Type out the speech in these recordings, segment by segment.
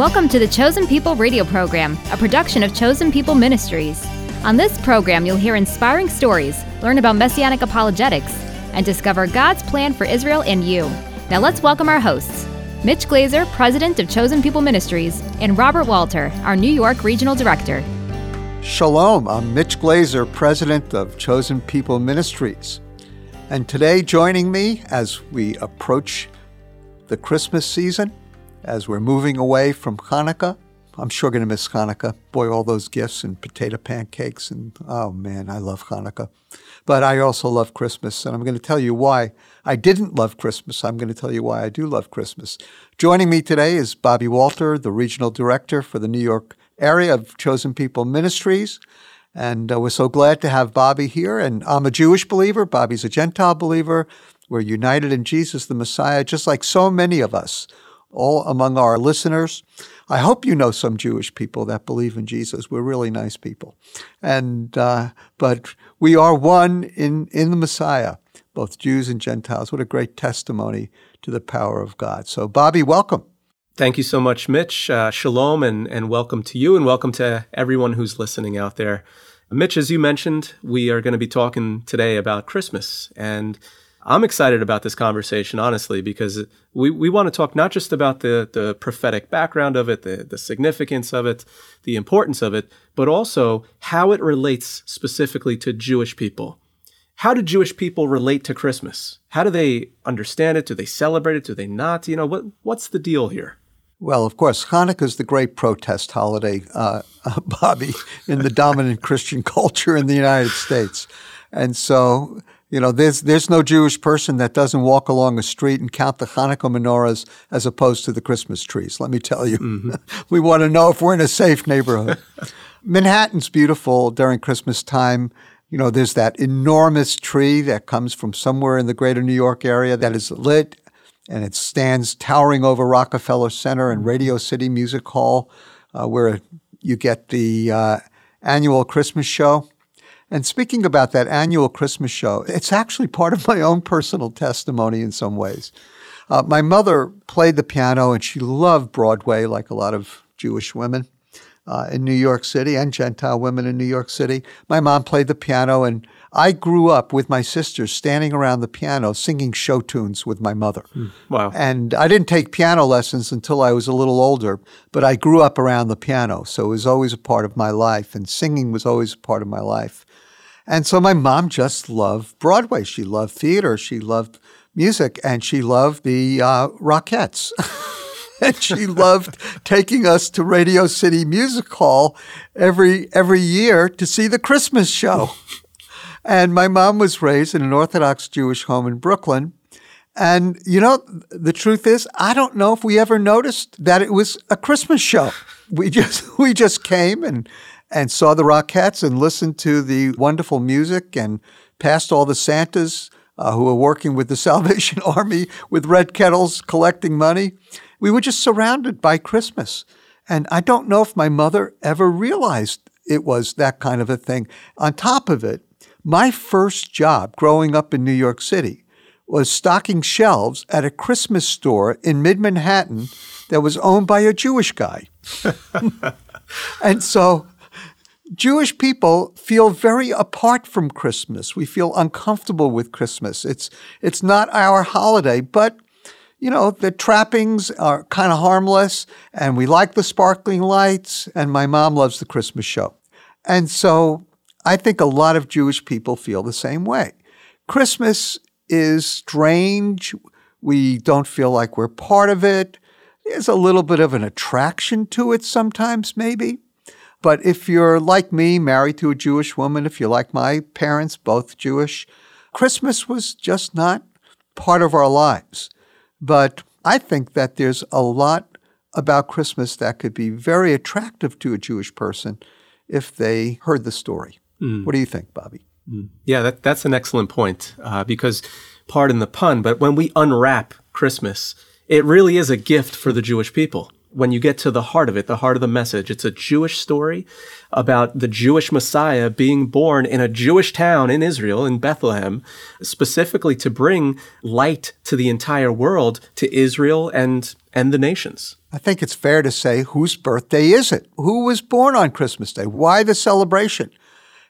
Welcome to the Chosen People radio program, a production of Chosen People Ministries. On this program, you'll hear inspiring stories, learn about messianic apologetics, and discover God's plan for Israel and you. Now let's welcome our hosts Mitch Glaser, President of Chosen People Ministries, and Robert Walter, our New York Regional Director. Shalom, I'm Mitch Glaser, President of Chosen People Ministries. And today, joining me as we approach the Christmas season, as we're moving away from Hanukkah, I'm sure going to miss Hanukkah. Boy, all those gifts and potato pancakes, and oh man, I love Hanukkah. But I also love Christmas, and I'm going to tell you why I didn't love Christmas. I'm going to tell you why I do love Christmas. Joining me today is Bobby Walter, the Regional Director for the New York area of Chosen People Ministries. And uh, we're so glad to have Bobby here. And I'm a Jewish believer. Bobby's a Gentile believer. We're united in Jesus, the Messiah, just like so many of us, all among our listeners. I hope you know some Jewish people that believe in Jesus. We're really nice people. And, uh, but we are one in, in the Messiah, both Jews and Gentiles. What a great testimony to the power of God. So, Bobby, welcome. Thank you so much, Mitch. Uh, shalom and, and welcome to you and welcome to everyone who's listening out there. Mitch, as you mentioned, we are going to be talking today about Christmas. And I'm excited about this conversation, honestly, because we, we want to talk not just about the, the prophetic background of it, the, the significance of it, the importance of it, but also how it relates specifically to Jewish people. How do Jewish people relate to Christmas? How do they understand it? Do they celebrate it? Do they not? You know, what, what's the deal here? Well, of course, Hanukkah is the great protest holiday, uh, uh, Bobby, in the dominant Christian culture in the United States. And so, you know, there's, there's no Jewish person that doesn't walk along a street and count the Hanukkah menorahs as opposed to the Christmas trees, let me tell you. Mm-hmm. we want to know if we're in a safe neighborhood. Manhattan's beautiful during Christmas time. You know, there's that enormous tree that comes from somewhere in the greater New York area that is lit and it stands towering over Rockefeller Center and Radio City Music Hall, uh, where you get the uh, annual Christmas show. And speaking about that annual Christmas show, it's actually part of my own personal testimony in some ways. Uh, my mother played the piano and she loved Broadway, like a lot of Jewish women uh, in New York City and Gentile women in New York City. My mom played the piano and I grew up with my sisters standing around the piano singing show tunes with my mother. Mm, wow. And I didn't take piano lessons until I was a little older, but I grew up around the piano. So it was always a part of my life, and singing was always a part of my life. And so my mom just loved Broadway. She loved theater. She loved music, and she loved the uh, Rockettes. and she loved taking us to Radio City Music Hall every every year to see the Christmas show. And my mom was raised in an Orthodox Jewish home in Brooklyn. And, you know, the truth is, I don't know if we ever noticed that it was a Christmas show. We just, we just came and, and saw the Rockettes and listened to the wonderful music and passed all the Santas uh, who were working with the Salvation Army with red kettles collecting money. We were just surrounded by Christmas. And I don't know if my mother ever realized it was that kind of a thing. On top of it, my first job growing up in New York City was stocking shelves at a Christmas store in mid Manhattan that was owned by a Jewish guy. and so Jewish people feel very apart from Christmas. We feel uncomfortable with Christmas. It's it's not our holiday, but you know, the trappings are kind of harmless and we like the sparkling lights and my mom loves the Christmas show. And so I think a lot of Jewish people feel the same way. Christmas is strange. We don't feel like we're part of it. There's a little bit of an attraction to it sometimes, maybe. But if you're like me, married to a Jewish woman, if you're like my parents, both Jewish, Christmas was just not part of our lives. But I think that there's a lot about Christmas that could be very attractive to a Jewish person if they heard the story. Mm. What do you think, Bobby? Mm. Yeah, that, that's an excellent point uh, because, pardon the pun, but when we unwrap Christmas, it really is a gift for the Jewish people. When you get to the heart of it, the heart of the message. It's a Jewish story about the Jewish Messiah being born in a Jewish town in Israel, in Bethlehem, specifically to bring light to the entire world, to Israel and, and the nations. I think it's fair to say whose birthday is it? Who was born on Christmas Day? Why the celebration?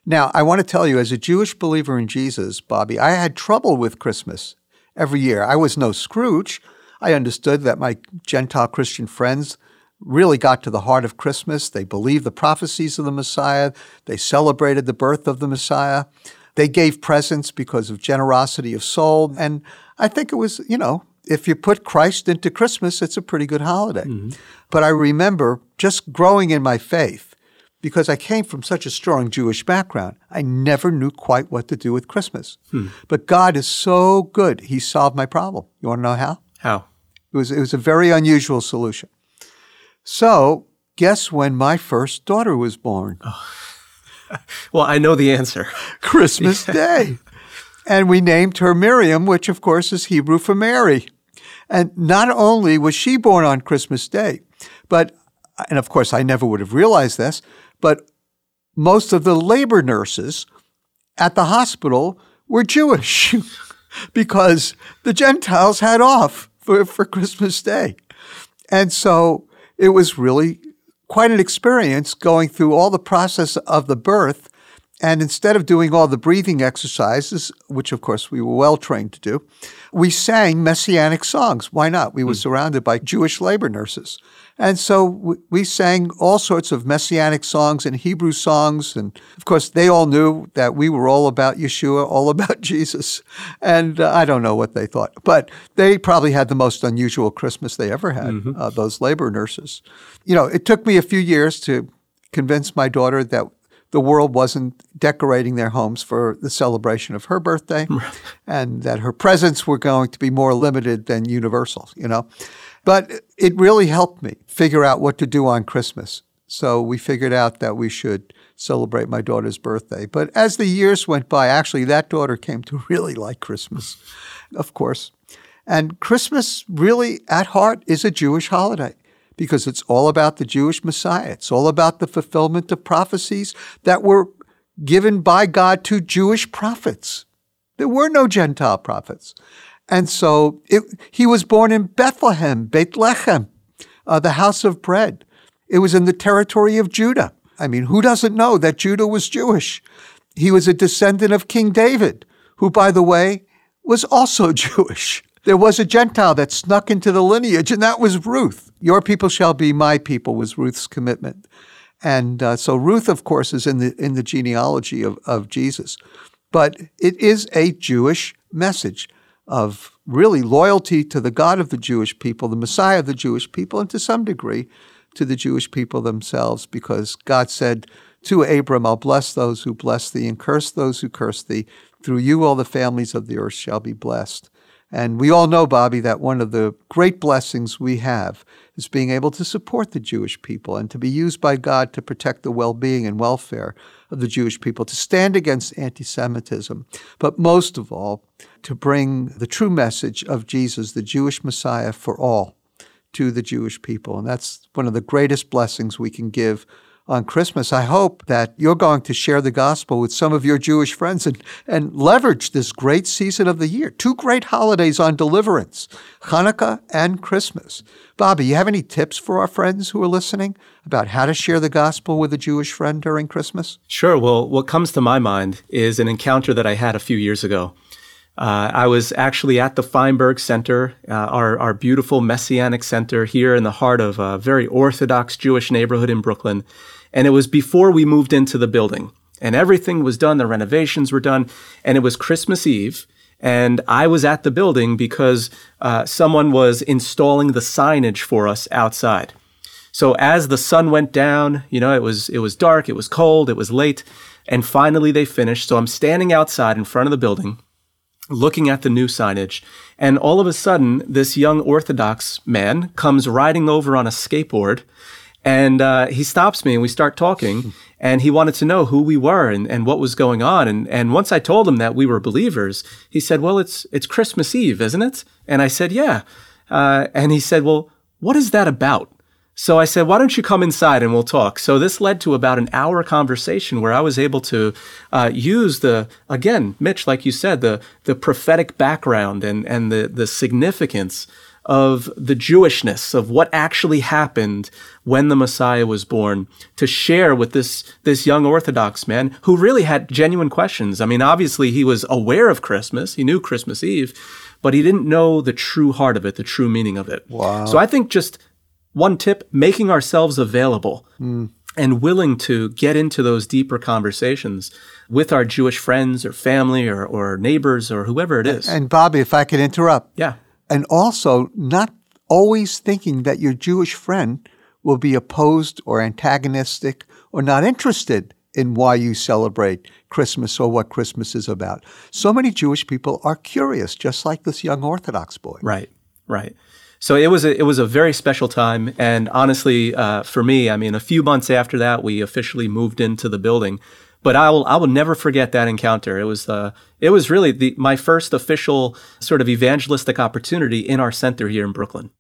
Now, I want to tell you, as a Jewish believer in Jesus, Bobby, I had trouble with Christmas every year. I was no Scrooge. I understood that my Gentile Christian friends really got to the heart of Christmas. They believed the prophecies of the Messiah. They celebrated the birth of the Messiah. They gave presents because of generosity of soul. And I think it was, you know, if you put Christ into Christmas, it's a pretty good holiday. Mm-hmm. But I remember just growing in my faith because I came from such a strong Jewish background. I never knew quite what to do with Christmas. Hmm. But God is so good. He solved my problem. You want to know how? How? It was, it was a very unusual solution. So, guess when my first daughter was born? Oh. well, I know the answer. Christmas Day. And we named her Miriam, which of course is Hebrew for Mary. And not only was she born on Christmas Day, but, and of course I never would have realized this, but most of the labor nurses at the hospital were Jewish because the Gentiles had off for, for Christmas Day. And so it was really quite an experience going through all the process of the birth. And instead of doing all the breathing exercises, which of course we were well trained to do, we sang messianic songs. Why not? We were mm. surrounded by Jewish labor nurses. And so we sang all sorts of messianic songs and Hebrew songs. And of course, they all knew that we were all about Yeshua, all about Jesus. And uh, I don't know what they thought, but they probably had the most unusual Christmas they ever had, mm-hmm. uh, those labor nurses. You know, it took me a few years to convince my daughter that the world wasn't decorating their homes for the celebration of her birthday and that her presents were going to be more limited than universal, you know. But it really helped me figure out what to do on Christmas. So we figured out that we should celebrate my daughter's birthday. But as the years went by, actually, that daughter came to really like Christmas, of course. And Christmas, really, at heart, is a Jewish holiday because it's all about the Jewish Messiah. It's all about the fulfillment of prophecies that were given by God to Jewish prophets. There were no Gentile prophets. And so it, he was born in Bethlehem, Bethlehem, uh, the house of bread. It was in the territory of Judah. I mean, who doesn't know that Judah was Jewish? He was a descendant of King David, who, by the way, was also Jewish. There was a Gentile that snuck into the lineage, and that was Ruth. Your people shall be my people was Ruth's commitment. And uh, so Ruth, of course, is in the, in the genealogy of, of Jesus. But it is a Jewish message of really loyalty to the God of the Jewish people, the Messiah of the Jewish people, and to some degree to the Jewish people themselves, because God said to Abram, I'll bless those who bless thee and curse those who curse thee. Through you, all the families of the earth shall be blessed. And we all know, Bobby, that one of the great blessings we have is being able to support the Jewish people and to be used by God to protect the well being and welfare of the Jewish people, to stand against anti Semitism, but most of all, to bring the true message of Jesus, the Jewish Messiah for all, to the Jewish people. And that's one of the greatest blessings we can give on Christmas. I hope that you're going to share the gospel with some of your Jewish friends and, and leverage this great season of the year. Two great holidays on deliverance, Hanukkah and Christmas. Bobby, you have any tips for our friends who are listening about how to share the gospel with a Jewish friend during Christmas? Sure. Well, what comes to my mind is an encounter that I had a few years ago. Uh, I was actually at the Feinberg Center, uh, our, our beautiful Messianic center here in the heart of a very Orthodox Jewish neighborhood in Brooklyn. And it was before we moved into the building. And everything was done, the renovations were done, and it was Christmas Eve. And I was at the building because uh, someone was installing the signage for us outside. So as the sun went down, you know, it was it was dark, it was cold, it was late, and finally they finished. So I'm standing outside in front of the building, looking at the new signage, and all of a sudden, this young Orthodox man comes riding over on a skateboard and uh, he stops me and we start talking. And he wanted to know who we were and, and what was going on. And, and once I told him that we were believers, he said, Well, it's, it's Christmas Eve, isn't it? And I said, Yeah. Uh, and he said, Well, what is that about? So I said, why don't you come inside and we'll talk? So this led to about an hour conversation where I was able to uh, use the, again, Mitch, like you said, the, the prophetic background and, and the, the significance of the Jewishness of what actually happened when the Messiah was born to share with this, this young Orthodox man who really had genuine questions. I mean, obviously he was aware of Christmas. He knew Christmas Eve, but he didn't know the true heart of it, the true meaning of it. Wow. So I think just one tip, making ourselves available Mm. and willing to get into those deeper conversations with our Jewish friends or family or, or neighbors or whoever it is. And Bobby, if I could interrupt, yeah. And also not always thinking that your Jewish friend will be opposed or antagonistic or not interested in why you celebrate Christmas or what Christmas is about. So many Jewish people are curious, just like this young Orthodox boy. Right, right. So it was a, it was a very special time, and honestly, uh, for me, I mean, a few months after that, we officially moved into the building. But I will I will never forget that encounter. It was uh, it was really the my first official sort of evangelistic opportunity in our center here in Brooklyn.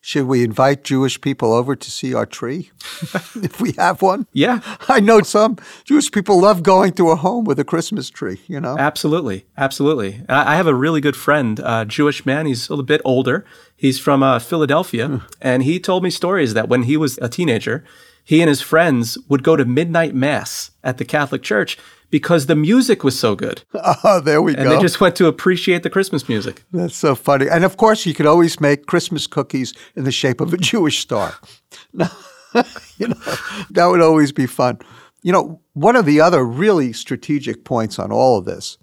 Should we invite Jewish people over to see our tree if we have one? Yeah, I know some Jewish people love going to a home with a Christmas tree, you know? absolutely, absolutely. I, I have a really good friend, uh, Jewish man. He's a little bit older. He's from uh, Philadelphia, and he told me stories that when he was a teenager, he and his friends would go to midnight mass at the Catholic Church because the music was so good, Oh, there we and go. And they just went to appreciate the Christmas music. That's so funny. And of course, you could always make Christmas cookies in the shape of a Jewish star. you know, that would always be fun. You know, one of the other really strategic points on all of this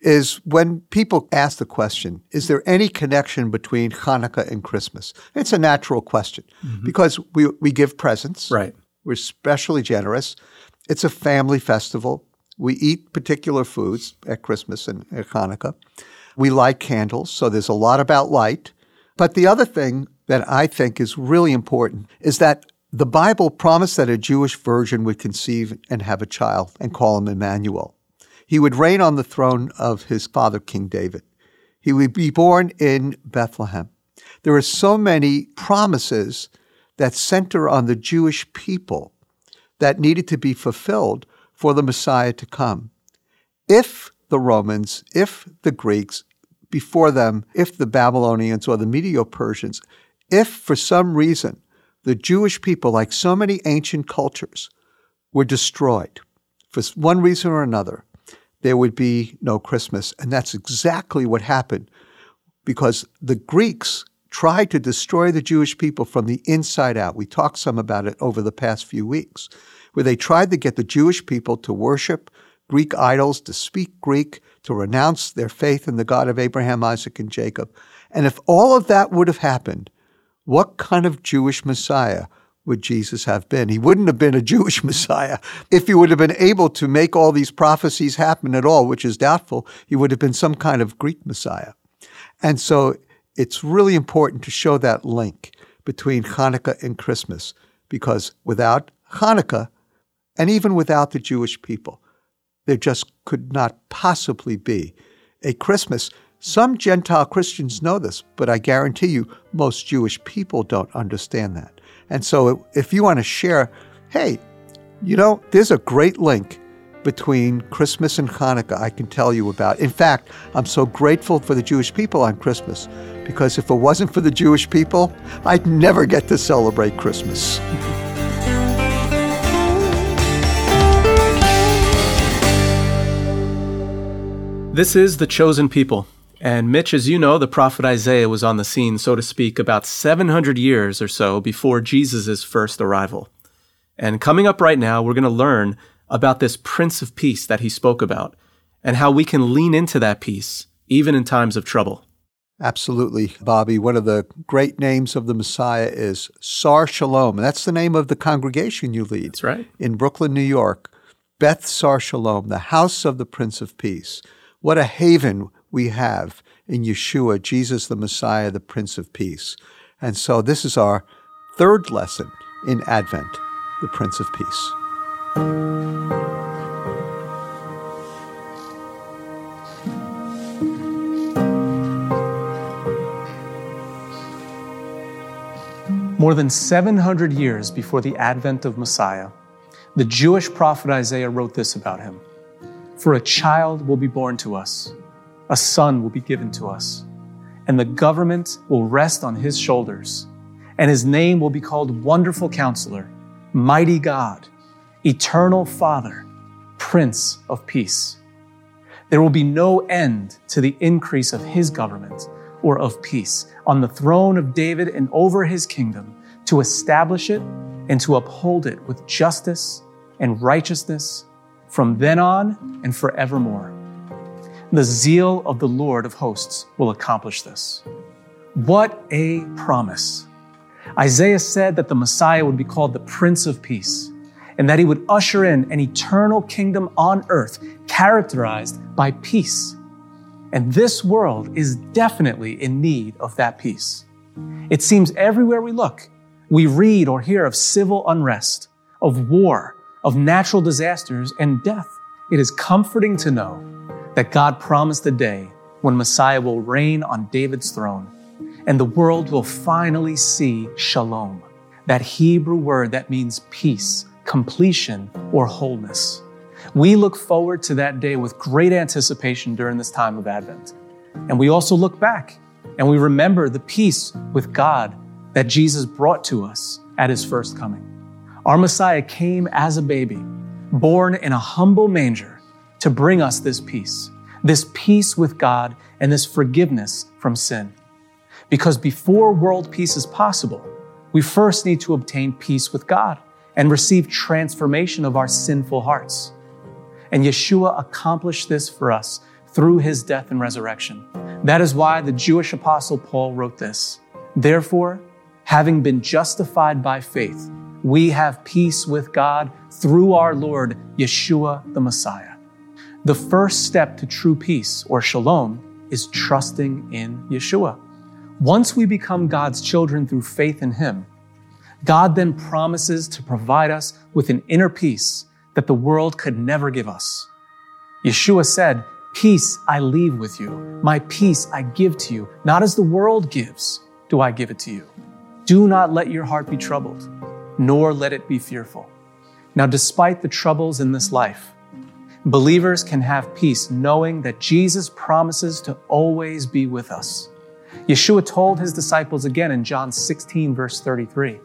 is when people ask the question, is there any connection between Hanukkah and Christmas? It's a natural question mm-hmm. because we, we give presents. Right. We're especially generous. It's a family festival. We eat particular foods at Christmas and at Hanukkah. We light candles, so there's a lot about light. But the other thing that I think is really important is that the Bible promised that a Jewish virgin would conceive and have a child and call him Emmanuel. He would reign on the throne of his father, King David. He would be born in Bethlehem. There are so many promises that center on the Jewish people that needed to be fulfilled for the Messiah to come. If the Romans, if the Greeks, before them, if the Babylonians or the Medo Persians, if for some reason the Jewish people, like so many ancient cultures, were destroyed for one reason or another, there would be no Christmas. And that's exactly what happened because the Greeks tried to destroy the Jewish people from the inside out. We talked some about it over the past few weeks, where they tried to get the Jewish people to worship Greek idols, to speak Greek, to renounce their faith in the God of Abraham, Isaac, and Jacob. And if all of that would have happened, what kind of Jewish Messiah would Jesus have been? He wouldn't have been a Jewish Messiah. If he would have been able to make all these prophecies happen at all, which is doubtful, he would have been some kind of Greek Messiah. And so it's really important to show that link between Hanukkah and Christmas, because without Hanukkah, and even without the Jewish people, there just could not possibly be a Christmas. Some Gentile Christians know this, but I guarantee you most Jewish people don't understand that. And so if you want to share, hey, you know, there's a great link between Christmas and Hanukkah I can tell you about. In fact, I'm so grateful for the Jewish people on Christmas because if it wasn't for the Jewish people, I'd never get to celebrate Christmas. This is the chosen people. And Mitch, as you know, the prophet Isaiah was on the scene, so to speak, about 700 years or so before Jesus' first arrival. And coming up right now, we're going to learn about this Prince of Peace that he spoke about and how we can lean into that peace even in times of trouble. Absolutely, Bobby. One of the great names of the Messiah is Sar Shalom. That's the name of the congregation you lead That's right. in Brooklyn, New York. Beth Sar Shalom, the house of the Prince of Peace. What a haven we have in Yeshua, Jesus the Messiah, the Prince of Peace. And so this is our third lesson in Advent, the Prince of Peace. More than 700 years before the advent of Messiah, the Jewish prophet Isaiah wrote this about him. For a child will be born to us, a son will be given to us, and the government will rest on his shoulders, and his name will be called Wonderful Counselor, Mighty God, Eternal Father, Prince of Peace. There will be no end to the increase of his government or of peace on the throne of David and over his kingdom to establish it and to uphold it with justice and righteousness from then on and forevermore. The zeal of the Lord of hosts will accomplish this. What a promise! Isaiah said that the Messiah would be called the Prince of Peace and that he would usher in an eternal kingdom on earth characterized by peace. And this world is definitely in need of that peace. It seems everywhere we look, we read or hear of civil unrest, of war, of natural disasters, and death. It is comforting to know that God promised a day when Messiah will reign on David's throne and the world will finally see shalom, that Hebrew word that means peace, completion, or wholeness. We look forward to that day with great anticipation during this time of Advent. And we also look back and we remember the peace with God that Jesus brought to us at his first coming. Our Messiah came as a baby, born in a humble manger to bring us this peace, this peace with God and this forgiveness from sin. Because before world peace is possible, we first need to obtain peace with God and receive transformation of our sinful hearts. And Yeshua accomplished this for us through his death and resurrection. That is why the Jewish apostle Paul wrote this. Therefore, having been justified by faith, we have peace with God through our Lord Yeshua the Messiah. The first step to true peace or shalom is trusting in Yeshua. Once we become God's children through faith in Him, God then promises to provide us with an inner peace that the world could never give us. Yeshua said, Peace I leave with you. My peace I give to you. Not as the world gives, do I give it to you. Do not let your heart be troubled, nor let it be fearful. Now, despite the troubles in this life, believers can have peace knowing that Jesus promises to always be with us. Yeshua told his disciples again in John 16, verse 33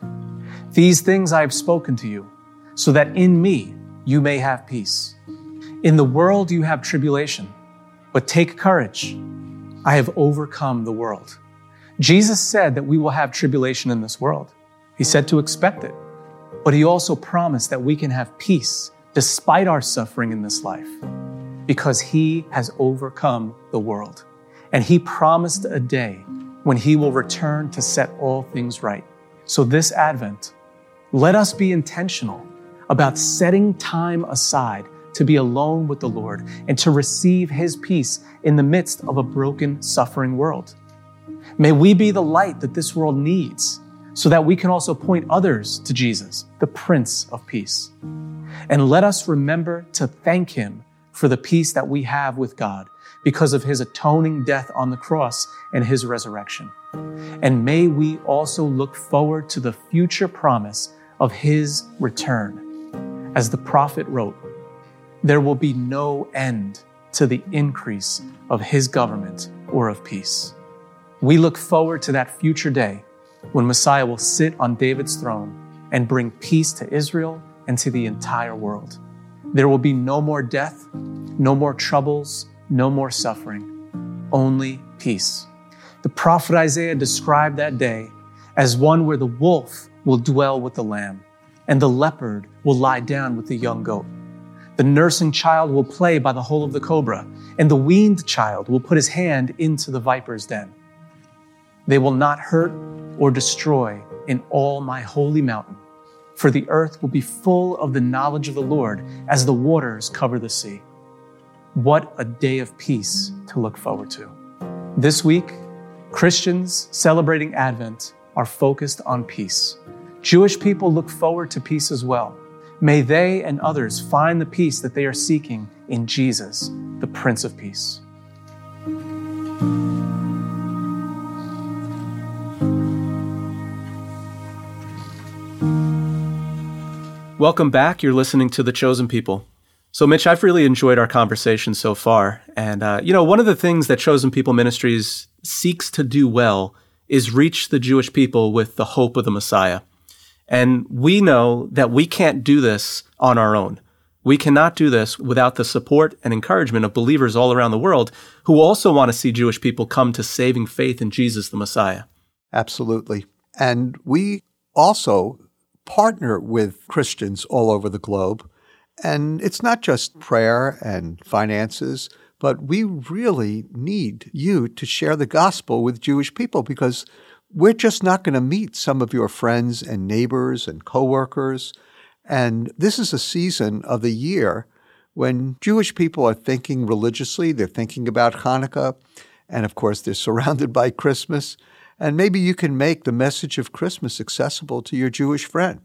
These things I have spoken to you, so that in me you may have peace. In the world you have tribulation, but take courage. I have overcome the world. Jesus said that we will have tribulation in this world. He said to expect it. But he also promised that we can have peace despite our suffering in this life because he has overcome the world. And he promised a day when he will return to set all things right. So this Advent, let us be intentional about setting time aside to be alone with the Lord and to receive His peace in the midst of a broken, suffering world. May we be the light that this world needs so that we can also point others to Jesus, the Prince of Peace. And let us remember to thank Him for the peace that we have with God because of His atoning death on the cross and His resurrection. And may we also look forward to the future promise of His return as the prophet wrote, there will be no end to the increase of his government or of peace. We look forward to that future day when Messiah will sit on David's throne and bring peace to Israel and to the entire world. There will be no more death, no more troubles, no more suffering, only peace. The prophet Isaiah described that day as one where the wolf will dwell with the lamb and the leopard will lie down with the young goat. The nursing child will play by the hole of the cobra, and the weaned child will put his hand into the viper's den. They will not hurt or destroy in all my holy mountain, for the earth will be full of the knowledge of the Lord as the waters cover the sea. What a day of peace to look forward to. This week, Christians celebrating Advent are focused on peace. Jewish people look forward to peace as well. May they and others find the peace that they are seeking in Jesus, the Prince of Peace. Welcome back. You're listening to The Chosen People. So, Mitch, I've really enjoyed our conversation so far. And, uh, you know, one of the things that Chosen People Ministries seeks to do well is reach the Jewish people with the hope of the Messiah. And we know that we can't do this on our own. We cannot do this without the support and encouragement of believers all around the world who also want to see Jewish people come to saving faith in Jesus the Messiah. Absolutely. And we also partner with Christians all over the globe. And it's not just prayer and finances, but we really need you to share the gospel with Jewish people because we're just not going to meet some of your friends and neighbors and coworkers. And this is a season of the year when Jewish people are thinking religiously, they're thinking about Hanukkah, and of course, they're surrounded by Christmas. And maybe you can make the message of Christmas accessible to your Jewish friend.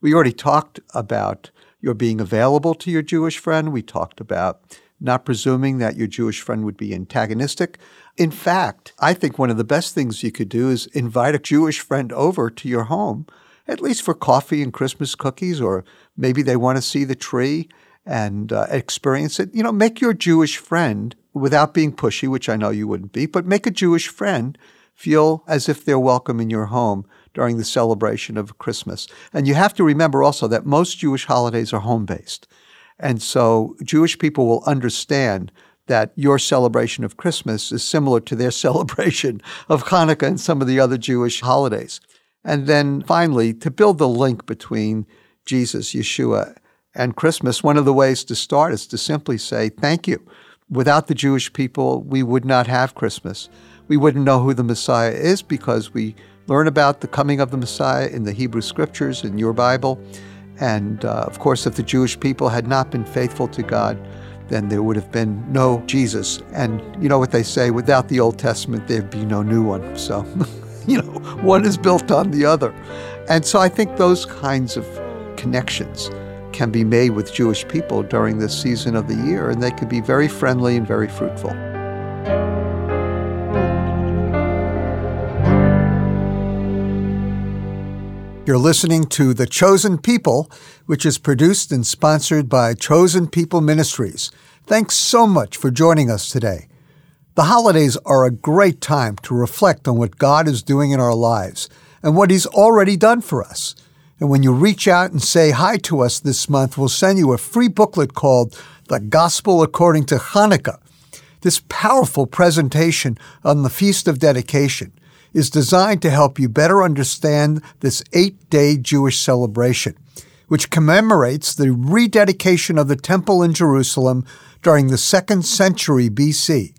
We already talked about your being available to your Jewish friend. We talked about not presuming that your Jewish friend would be antagonistic. In fact, I think one of the best things you could do is invite a Jewish friend over to your home, at least for coffee and Christmas cookies, or maybe they want to see the tree and uh, experience it. You know, make your Jewish friend, without being pushy, which I know you wouldn't be, but make a Jewish friend feel as if they're welcome in your home during the celebration of Christmas. And you have to remember also that most Jewish holidays are home based. And so Jewish people will understand that your celebration of Christmas is similar to their celebration of Hanukkah and some of the other Jewish holidays. And then finally, to build the link between Jesus, Yeshua, and Christmas, one of the ways to start is to simply say, Thank you. Without the Jewish people, we would not have Christmas we wouldn't know who the Messiah is because we learn about the coming of the Messiah in the Hebrew scriptures in your Bible. And uh, of course, if the Jewish people had not been faithful to God, then there would have been no Jesus. And you know what they say without the Old Testament, there'd be no new one. So, you know, one is built on the other. And so I think those kinds of connections can be made with Jewish people during this season of the year, and they can be very friendly and very fruitful. You're listening to The Chosen People, which is produced and sponsored by Chosen People Ministries. Thanks so much for joining us today. The holidays are a great time to reflect on what God is doing in our lives and what He's already done for us. And when you reach out and say hi to us this month, we'll send you a free booklet called The Gospel According to Hanukkah. This powerful presentation on the Feast of Dedication is designed to help you better understand this eight day Jewish celebration, which commemorates the rededication of the temple in Jerusalem during the second century BC.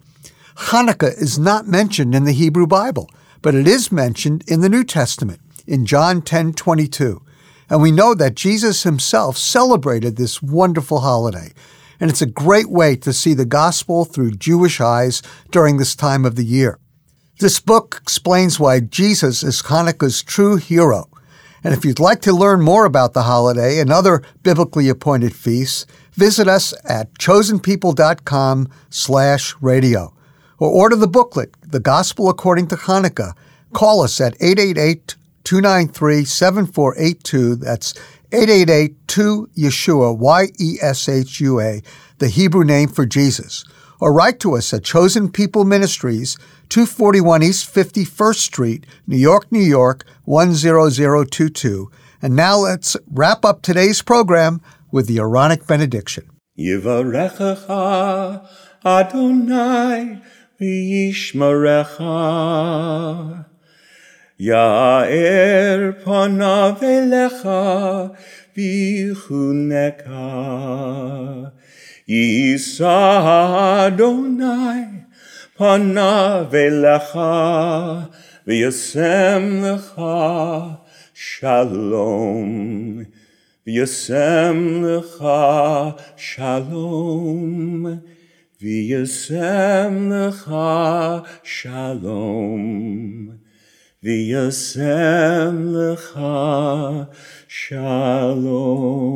Hanukkah is not mentioned in the Hebrew Bible, but it is mentioned in the New Testament in John 10:22. And we know that Jesus himself celebrated this wonderful holiday. And it's a great way to see the gospel through Jewish eyes during this time of the year. This book explains why Jesus is Hanukkah's true hero. And if you'd like to learn more about the holiday and other biblically appointed feasts, visit us at chosenpeople.com slash radio or order the booklet, The Gospel According to Hanukkah. Call us at 888-293-7482. That's 888-2-YESHUA, Y-E-S-H-U-A, the Hebrew name for Jesus. Or write to us at Chosen People Ministries, 241 East 51st Street, New York, New York 10022. And now let's wrap up today's program with the Aaronic benediction. Adonai v'yishmarecha Ya'er panav elecha Yisa Adonai panavelecha v'yasem lecha shalom. V'yasem lecha shalom. V'yasem lecha shalom. V'yasem lecha shalom.